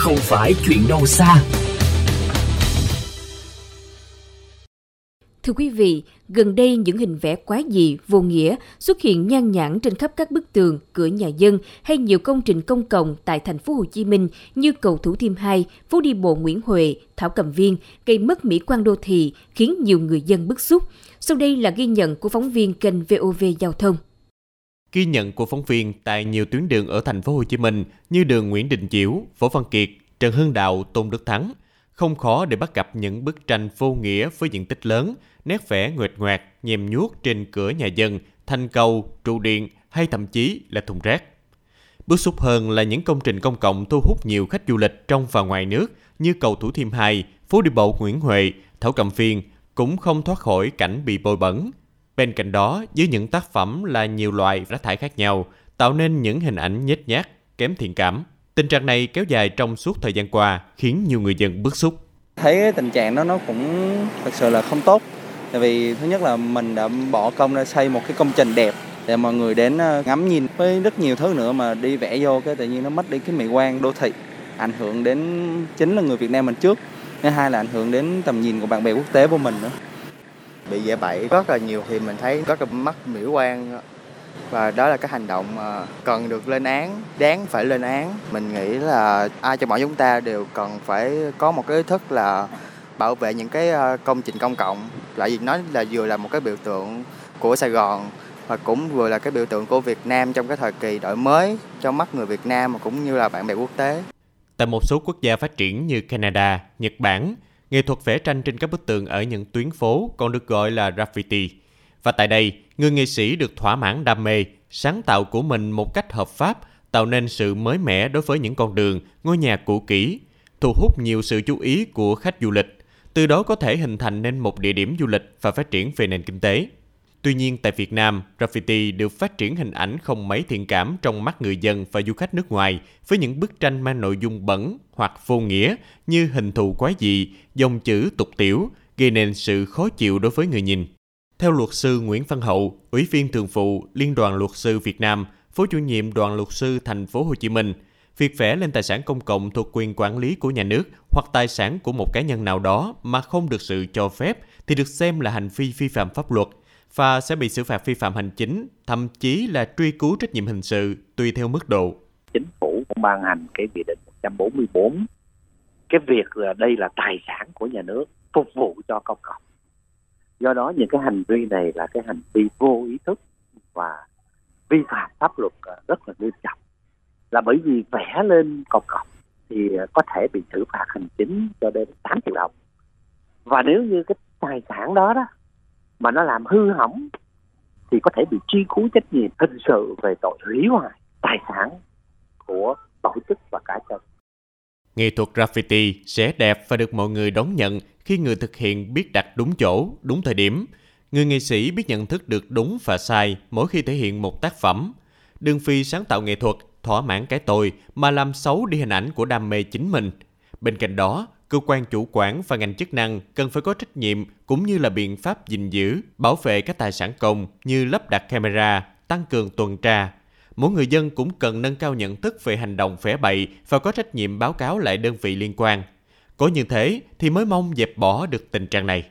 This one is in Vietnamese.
không phải chuyện đâu xa. Thưa quý vị, gần đây những hình vẽ quá dị, vô nghĩa xuất hiện nhan nhản trên khắp các bức tường, cửa nhà dân hay nhiều công trình công cộng tại thành phố Hồ Chí Minh như cầu Thủ Thiêm 2, phố đi bộ Nguyễn Huệ, Thảo Cầm Viên, gây mất mỹ quan đô thị, khiến nhiều người dân bức xúc. Sau đây là ghi nhận của phóng viên kênh VOV Giao thông. Ghi nhận của phóng viên tại nhiều tuyến đường ở thành phố Hồ Chí Minh như đường Nguyễn Đình Chiểu, Võ Văn Kiệt, Trần Hưng Đạo, Tôn Đức Thắng, không khó để bắt gặp những bức tranh vô nghĩa với diện tích lớn, nét vẽ nguệt ngoạc, nhem nhuốc trên cửa nhà dân, thanh cầu, trụ điện hay thậm chí là thùng rác. Bức xúc hơn là những công trình công cộng thu hút nhiều khách du lịch trong và ngoài nước như cầu Thủ Thiêm 2, phố đi bộ Nguyễn Huệ, Thảo Cầm phiên cũng không thoát khỏi cảnh bị bôi bẩn. Bên cạnh đó, dưới những tác phẩm là nhiều loại rác thải khác nhau, tạo nên những hình ảnh nhếch nhác, kém thiện cảm. Tình trạng này kéo dài trong suốt thời gian qua, khiến nhiều người dân bức xúc. Thấy cái tình trạng đó nó cũng thật sự là không tốt. Tại vì thứ nhất là mình đã bỏ công ra xây một cái công trình đẹp để mọi người đến ờ, ngắm nhìn với rất nhiều thứ nữa mà đi vẽ vô cái tự nhiên nó mất đi cái mỹ quan đô thị ảnh hưởng đến chính là người Việt Nam mình trước thứ hai là ảnh hưởng đến tầm nhìn của bạn bè quốc tế của mình nữa bị dễ bậy rất là nhiều. Thì mình thấy rất là mất mỹ quan. Và đó là cái hành động mà cần được lên án đáng phải lên án. Mình nghĩ là ai trong mọi chúng ta đều cần phải có một cái ý thức là bảo vệ những cái ờ, công trình công cộng. Lại vì nó là vừa là một cái biểu tượng của Sài Gòn và cũng vừa là cái biểu tượng của Việt Nam trong cái thời kỳ đổi mới trong mắt người Việt Nam mà cũng như là bạn bè quốc tế. Tại một số quốc gia phát triển như Canada, Nhật Bản, nghệ thuật vẽ tranh trên các bức tường ở những tuyến phố còn được gọi là graffiti. Và tại đây, người nghệ sĩ được thỏa mãn đam mê, sáng tạo của mình một cách hợp pháp, tạo nên sự mới mẻ đối với những con đường, ngôi nhà cũ kỹ, thu hút nhiều sự chú ý của khách du lịch, từ đó có thể hình thành nên một địa điểm du lịch và phát triển về nền kinh tế. Tuy nhiên tại Việt Nam, graffiti được phát triển hình ảnh không mấy thiện cảm trong mắt người dân và du khách nước ngoài với những bức tranh mang nội dung bẩn hoặc vô nghĩa như hình thù quái dị, dòng chữ tục tiểu, gây nên sự khó chịu đối với người nhìn. Theo luật sư Nguyễn Văn Hậu, Ủy viên thường vụ Liên đoàn Luật sư Việt Nam, Phó chủ nhiệm Đoàn Luật sư Thành phố Hồ Chí Minh, việc vẽ lên tài sản công cộng thuộc quyền quản lý của nhà nước hoặc tài sản của một cá nhân nào đó mà không được sự cho phép thì được xem là hành vi vi phạm pháp luật và sẽ bị xử phạt vi phạm hành chính, thậm chí là truy cứu trách nhiệm hình sự tùy theo mức độ. Chính phủ cũng ban hành cái nghị định 144 cái việc là đây là tài sản của nhà nước phục vụ cho công cộng. Do đó những cái hành vi này là cái hành vi vô ý thức và vi phạm pháp luật à, rất là nghiêm trọng. Là bởi vì vẽ lên công cộng thì có thể bị xử phạt hành chính cho đến 8 triệu đồng. Và nếu như cái tài sản đó đó mà nó làm hư hỏng thì có thể bị truy cứu trách nhiệm hình sự về tội hủy hoại tài sản của tổ chức và cá nhân. Nghệ thuật graffiti sẽ đẹp và được mọi người đón nhận khi người thực hiện biết đặt đúng chỗ, đúng thời điểm. Người nghệ sĩ biết nhận thức được đúng và sai mỗi khi thể hiện một tác phẩm. Đừng phi sáng tạo nghệ thuật, thỏa mãn cái tôi mà làm xấu đi hình ảnh của đam mê chính mình. Bên cạnh đó, cơ quan chủ quản và ngành chức năng cần phải có trách nhiệm cũng như là biện pháp gìn giữ, bảo vệ các tài sản công như lắp đặt camera, tăng cường tuần tra. Mỗi người dân cũng cần nâng cao nhận thức về hành động phẻ bậy và có trách nhiệm báo cáo lại đơn vị liên quan. Có như thế thì mới mong dẹp bỏ được tình trạng này.